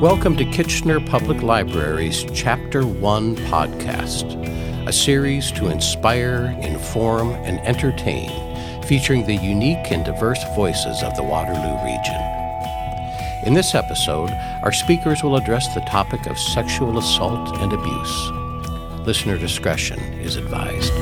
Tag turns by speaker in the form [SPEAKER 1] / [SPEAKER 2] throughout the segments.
[SPEAKER 1] Welcome to Kitchener Public Library's Chapter 1 podcast, a series to inspire, inform, and entertain, featuring the unique and diverse voices of the Waterloo region. In this episode, our speakers will address the topic of sexual assault and abuse. Listener discretion is advised.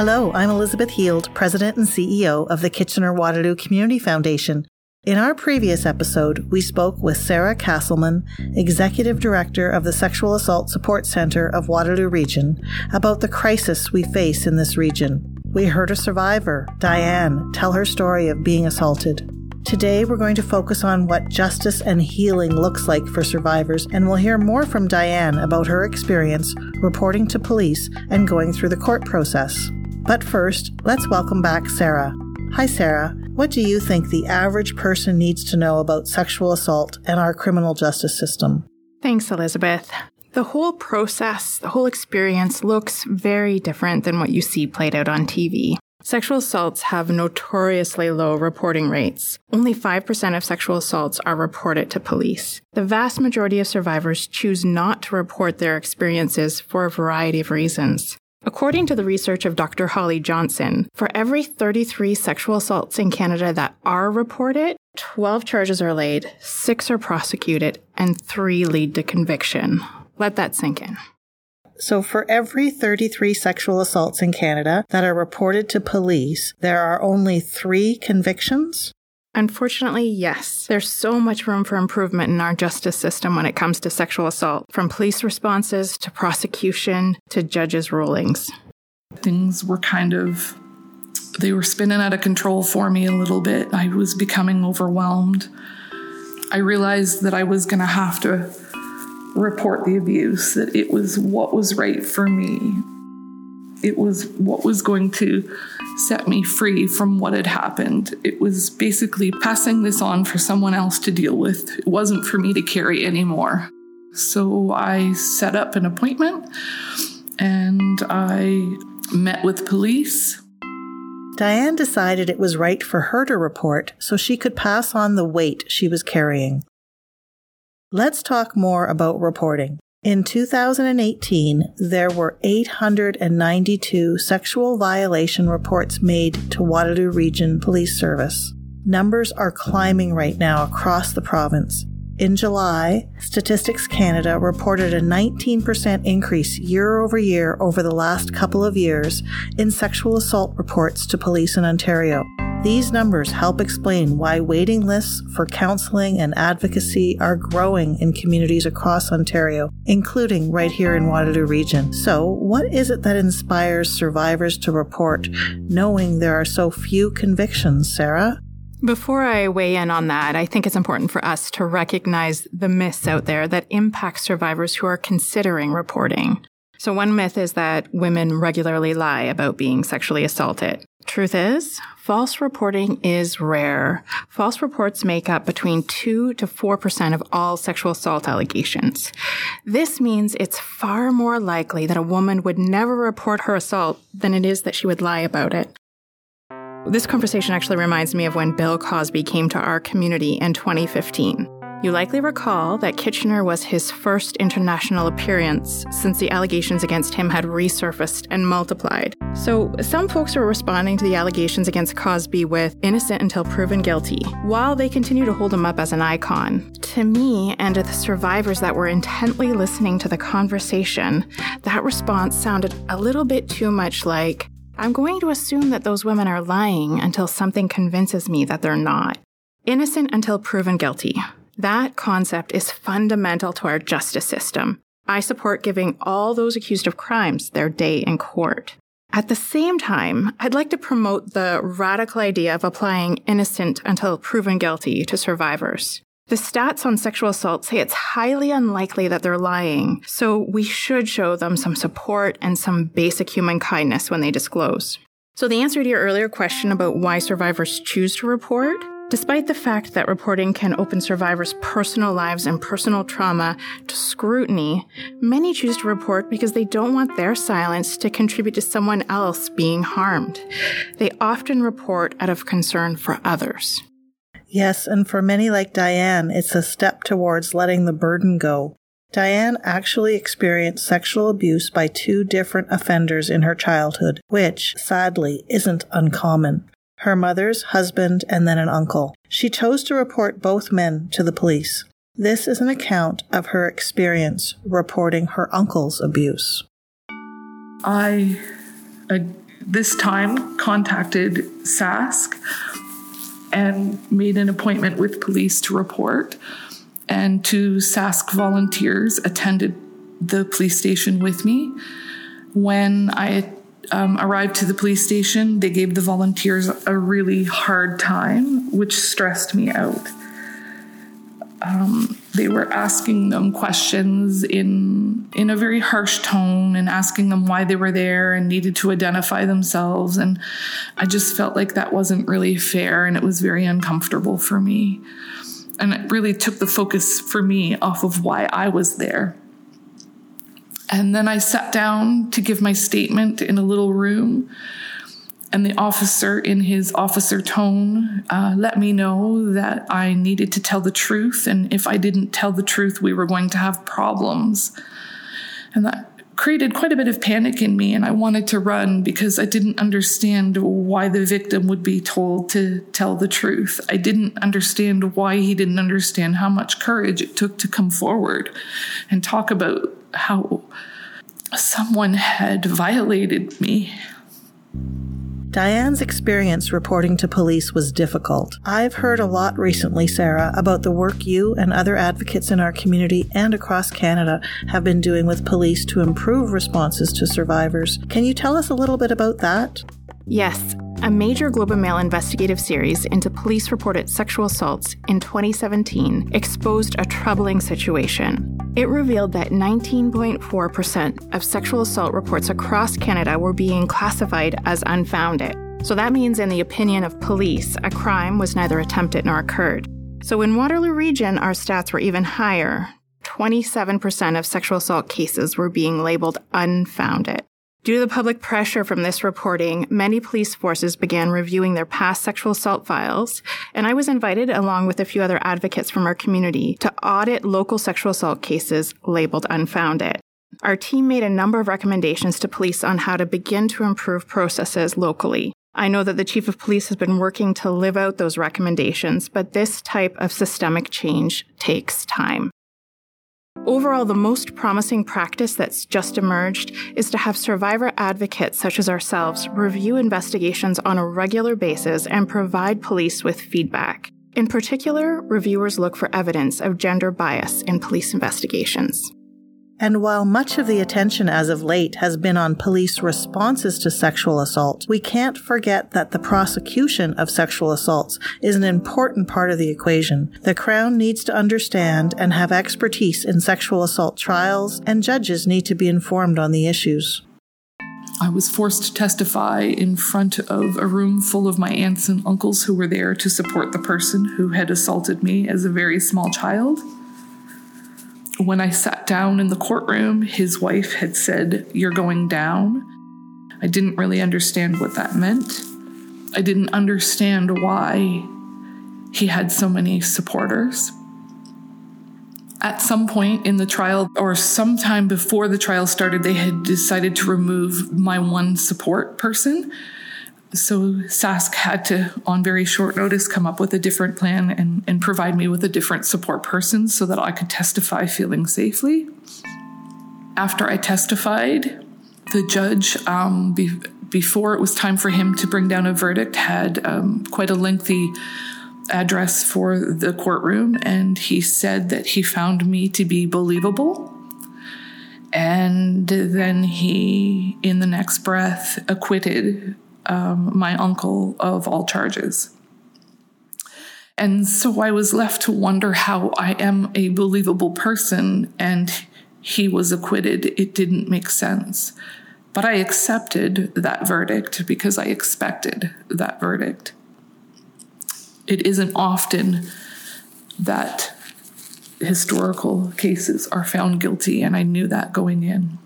[SPEAKER 2] Hello, I'm Elizabeth Heald, President and CEO of the Kitchener Waterloo Community Foundation. In our previous episode, we spoke with Sara Casselman, Executive Director of the Sexual Assault Support Center of Waterloo Region, about the crisis we face in this region. We heard a survivor, Dianne, tell her story of being assaulted. Today, we're going to focus on what justice and healing looks like for survivors, and we'll hear more from Dianne about her experience reporting to police and going through the court process. But first, let's welcome back Sara. Hi, Sara. What do you think the average person needs to know about sexual assault and our criminal justice system?
[SPEAKER 3] Thanks, Elizabeth. The whole process, the whole experience looks very different than what you see played out on TV. Sexual assaults have notoriously low reporting rates. Only 5% of sexual assaults are reported to police. The vast majority of survivors choose not to report their experiences for a variety of reasons. According to the research of Dr. Holly Johnson, for every 33 sexual assaults in Canada that are reported, 12 charges are laid, 6 are prosecuted, and 3 lead to conviction. Let that sink in.
[SPEAKER 2] So, for every 33 sexual assaults in Canada that are reported to police, there are only three convictions?
[SPEAKER 3] Unfortunately, yes. There's so much room for improvement in our justice system when it comes to sexual assault, from police responses to prosecution to judges' rulings.
[SPEAKER 4] Things were kind of they were spinning out of control for me a little bit. I was becoming overwhelmed. I realized that I was going to have to report the abuse, that it was what was right for me. It was what was going to set me free from what had happened. It was basically passing this on for someone else to deal with. It wasn't for me to carry anymore. So I set up an appointment and I met with police.
[SPEAKER 2] Dianne decided it was right for her to report so she could pass on the weight she was carrying. Let's talk more about reporting. In 2018, there were 892 sexual violation reports made to Waterloo Region Police Service. Numbers are climbing right now across the province. In July, Statistics Canada reported a 19% increase year over year over the last couple of years in sexual assault reports to police in Ontario. These numbers help explain why waiting lists for counseling and advocacy are growing in communities across Ontario, including right here in Waterloo Region. So, what is it that inspires survivors to report, knowing there are so few convictions, Sara?
[SPEAKER 3] Before I weigh in on that, I think it's important for us to recognize the myths out there that impact survivors who are considering reporting. So, one myth is that women regularly lie about being sexually assaulted. Truth is, false reporting is rare. False reports make up between 2 to 4% of all sexual assault allegations. This means it's far more likely that a woman would never report her assault than it is that she would lie about it. This conversation actually reminds me of when Bill Cosby came to our community in 2015. You likely recall that Kitchener was his first international appearance since the allegations against him had resurfaced and multiplied. So, some folks were responding to the allegations against Cosby with innocent until proven guilty, while they continue to hold him up as an icon. To me and to the survivors that were intently listening to the conversation, that response sounded a little bit too much like, I'm going to assume that those women are lying until something convinces me that they're not. Innocent until proven guilty. That concept is fundamental to our justice system. I support giving all those accused of crimes their day in court. At the same time, I'd like to promote the radical idea of applying innocent until proven guilty to survivors. The stats on sexual assault say it's highly unlikely that they're lying, so we should show them some support and some basic human kindness when they disclose. So, the answer to your earlier question about why survivors choose to report Despite the fact that reporting can open survivors' personal lives and personal trauma to scrutiny, many choose to report because they don't want their silence to contribute to someone else being harmed. They often report out of concern for others.
[SPEAKER 2] Yes, and for many like Dianne, it's a step towards letting the burden go. Dianne actually experienced sexual abuse by two different offenders in her childhood, which, sadly, isn't uncommon her mother's husband, and then an uncle. She chose to report both men to the police. This is an account of her experience reporting her uncle's abuse.
[SPEAKER 4] I, uh, this time, contacted SASC and made an appointment with police to report. And two SASC volunteers attended the police station with me. When I um, arrived to the police station, they gave the volunteers a really hard time, which stressed me out. Um, they were asking them questions in in a very harsh tone and asking them why they were there and needed to identify themselves. And I just felt like that wasn't really fair and it was very uncomfortable for me. And it really took the focus for me off of why I was there and then I sat down to give my statement in a little room. And the officer, in his officer tone, uh, let me know that I needed to tell the truth. And if I didn't tell the truth, we were going to have problems. And that created quite a bit of panic in me. And I wanted to run because I didn't understand why the victim would be told to tell the truth. I didn't understand why he didn't understand how much courage it took to come forward and talk about how someone had violated me.
[SPEAKER 2] Dianne's experience reporting to police was difficult. I've heard a lot recently, Sara, about the work you and other advocates in our community and across Canada have been doing with police to improve responses to survivors. Can you tell us a little bit about that?
[SPEAKER 3] Yes, a major Globe and Mail investigative series into police reported sexual assaults in 2017 exposed a troubling situation. It revealed that 19.4% of sexual assault reports across Canada were being classified as unfounded. So that means, in the opinion of police, a crime was neither attempted nor occurred. So in Waterloo Region, our stats were even higher. 27% of sexual assault cases were being labeled unfounded. Due to the public pressure from this reporting, many police forces began reviewing their past sexual assault files, and I was invited, along with a few other advocates from our community, to audit local sexual assault cases labeled unfounded. Our team made a number of recommendations to police on how to begin to improve processes locally. I know that the chief of police has been working to live out those recommendations, but this type of systemic change takes time. Overall, the most promising practice that's just emerged is to have survivor advocates such as ourselves review investigations on a regular basis and provide police with feedback. In particular, reviewers look for evidence of gender bias in police investigations.
[SPEAKER 2] And while much of the attention as of late has been on police responses to sexual assault, we can't forget that the prosecution of sexual assaults is an important part of the equation. The Crown needs to understand and have expertise in sexual assault trials, and judges need to be informed on the issues.
[SPEAKER 4] I was forced to testify in front of a room full of my aunts and uncles who were there to support the person who had assaulted me as a very small child when I sat down in the courtroom, his wife had said, You're going down. I didn't really understand what that meant. I didn't understand why he had so many supporters. At some point in the trial, or sometime before the trial started, they had decided to remove my one support person so SASC had to, on very short notice, come up with a different plan and, and provide me with a different support person so that I could testify feeling safely. After I testified, the judge, um, be, before it was time for him to bring down a verdict, had um, quite a lengthy address for the courtroom, and he said that he found me to be believable. And then he, in the next breath, acquitted um, my uncle of all charges. And so I was left to wonder how I am a believable person and he was acquitted. It didn't make sense. But I accepted that verdict because I expected that verdict. it isn't often that historical cases are found guilty, and I knew that going in.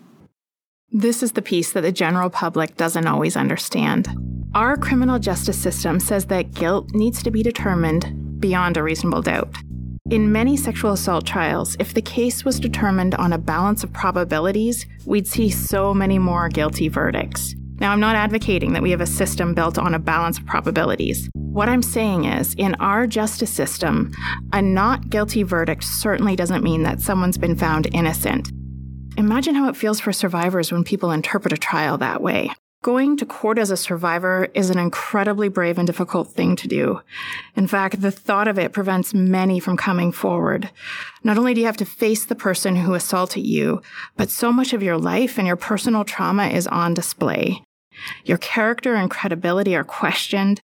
[SPEAKER 3] This is the piece that the general public doesn't always understand. Our criminal justice system says that guilt needs to be determined beyond a reasonable doubt. In many sexual assault trials, if the case was determined on a balance of probabilities, we'd see so many more guilty verdicts. Now, I'm not advocating that we have a system built on a balance of probabilities. What I'm saying is, in our justice system, a not guilty verdict certainly doesn't mean that someone's been found innocent. Imagine how it feels for survivors when people interpret a trial that way. Going to court as a survivor is an incredibly brave and difficult thing to do. In fact, the thought of it prevents many from coming forward. Not only do you have to face the person who assaulted you, but so much of your life and your personal trauma is on display. Your character and credibility are questioned.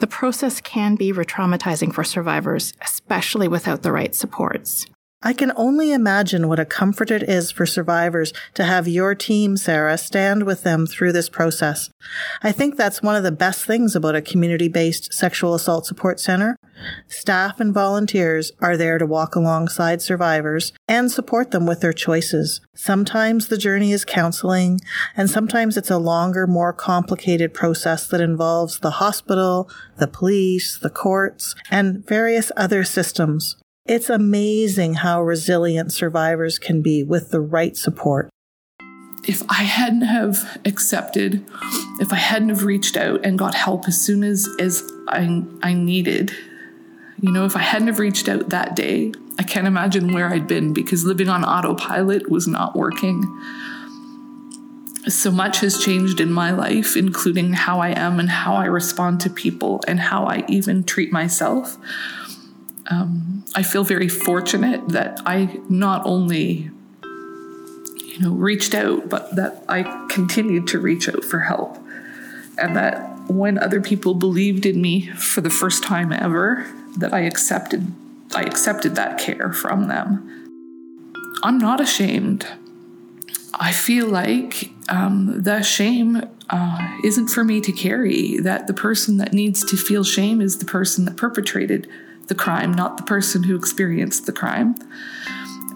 [SPEAKER 3] The process can be re traumatizing for survivors, especially without the right supports.
[SPEAKER 2] I can only imagine what a comfort it is for survivors to have your team, Sara, stand with them through this process. I think that's one of the best things about a community based sexual assault support center. Staff and volunteers are there to walk alongside survivors and support them with their choices. Sometimes the journey is counseling, and sometimes it's a longer, more complicated process that involves the hospital, the police, the courts, and various other systems. It's amazing how resilient survivors can be with the right support.
[SPEAKER 4] If I hadn't have accepted, if I hadn't have reached out and got help as soon as, as I, I needed, you know, if I hadn't have reached out that day, I can't imagine where I'd been because living on autopilot was not working. So much has changed in my life, including how I am and how I respond to people and how I even treat myself um, I feel very fortunate that I not only you know reached out but that I continued to reach out for help. And that when other people believed in me for the first time ever that I accepted I accepted that care from them. I'm not ashamed. I feel like um, the shame uh, isn't for me to carry that the person that needs to feel shame is the person that perpetrated the crime, not the person who experienced the crime.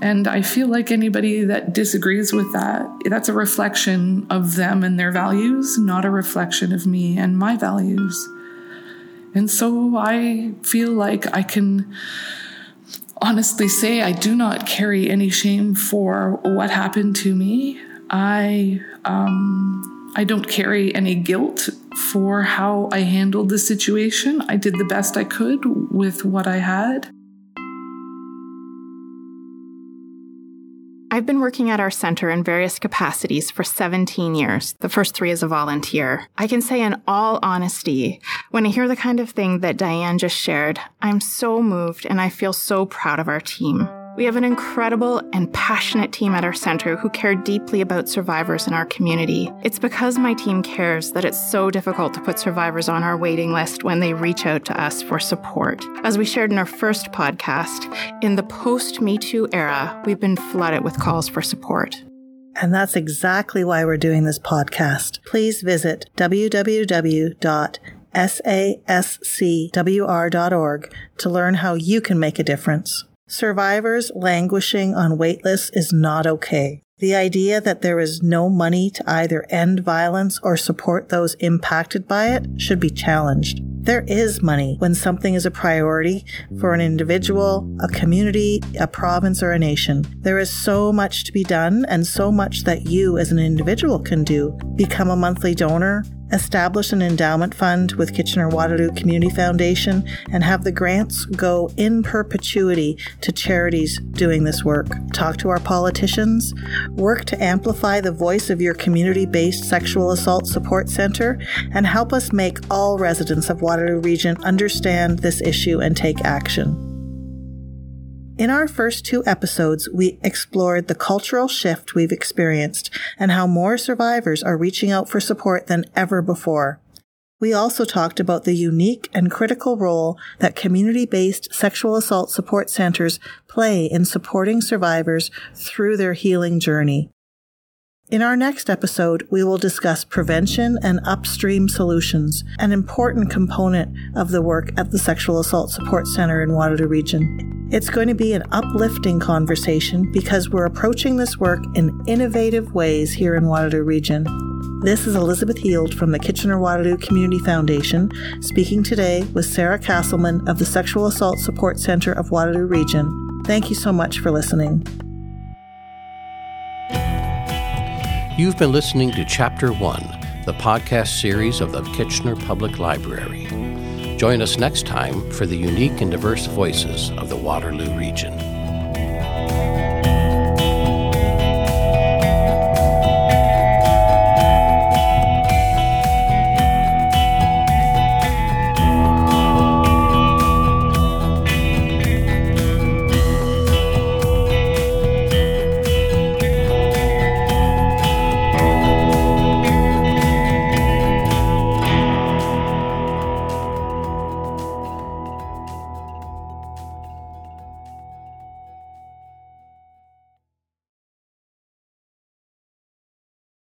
[SPEAKER 4] And I feel like anybody that disagrees with that, that's a reflection of them and their values, not a reflection of me and my values. And so I feel like I can honestly say I do not carry any shame for what happened to me. I um, I don't carry any guilt for how I handled the situation. I did the best I could with what I had.
[SPEAKER 3] I've been working at our center in various capacities for 17 years, the first three as a volunteer. I can say in all honesty, when I hear the kind of thing that Dianne just shared, I'm so moved and I feel so proud of our team. We have an incredible and passionate team at our center who care deeply about survivors in our community. It's because my team cares that it's so difficult to put survivors on our waiting list when they reach out to us for support. As we shared in our first podcast, in the post Me Too era, we've been flooded with calls for support.
[SPEAKER 2] And that's exactly why we're doing this podcast. Please visit www.sascwr.org to learn how you can make a difference. Survivors languishing on waitlists is not okay. The idea that there is no money to either end violence or support those impacted by it should be challenged. There is money when something is a priority for an individual, a community, a province, or a nation. There is so much to be done and so much that you as an individual can do. Become a monthly donor, establish an endowment fund with Kitchener Waterloo Community Foundation, and have the grants go in perpetuity to charities doing this work. Talk to our politicians, work to amplify the voice of your community based sexual assault support center, and help us make all residents of Waterloo Region understand this issue and take action. In our first two episodes, we explored the cultural shift we've experienced and how more survivors are reaching out for support than ever before. We also talked about the unique and critical role that community based sexual assault support centers play in supporting survivors through their healing journey. In our next episode, we will discuss prevention and upstream solutions, an important component of the work at the Sexual Assault Support Center in Waterloo Region. It's going to be an uplifting conversation because we're approaching this work in innovative ways here in Waterloo Region. This is Elizabeth Heald from the Kitchener Waterloo Community Foundation, speaking today with Sara Casselman of the Sexual Assault Support Center of Waterloo Region. Thank you so much for listening.
[SPEAKER 1] You've been listening to Chapter 1, the podcast series of the Kitchener Public Library. Join us next time for the unique and diverse voices of the Waterloo region.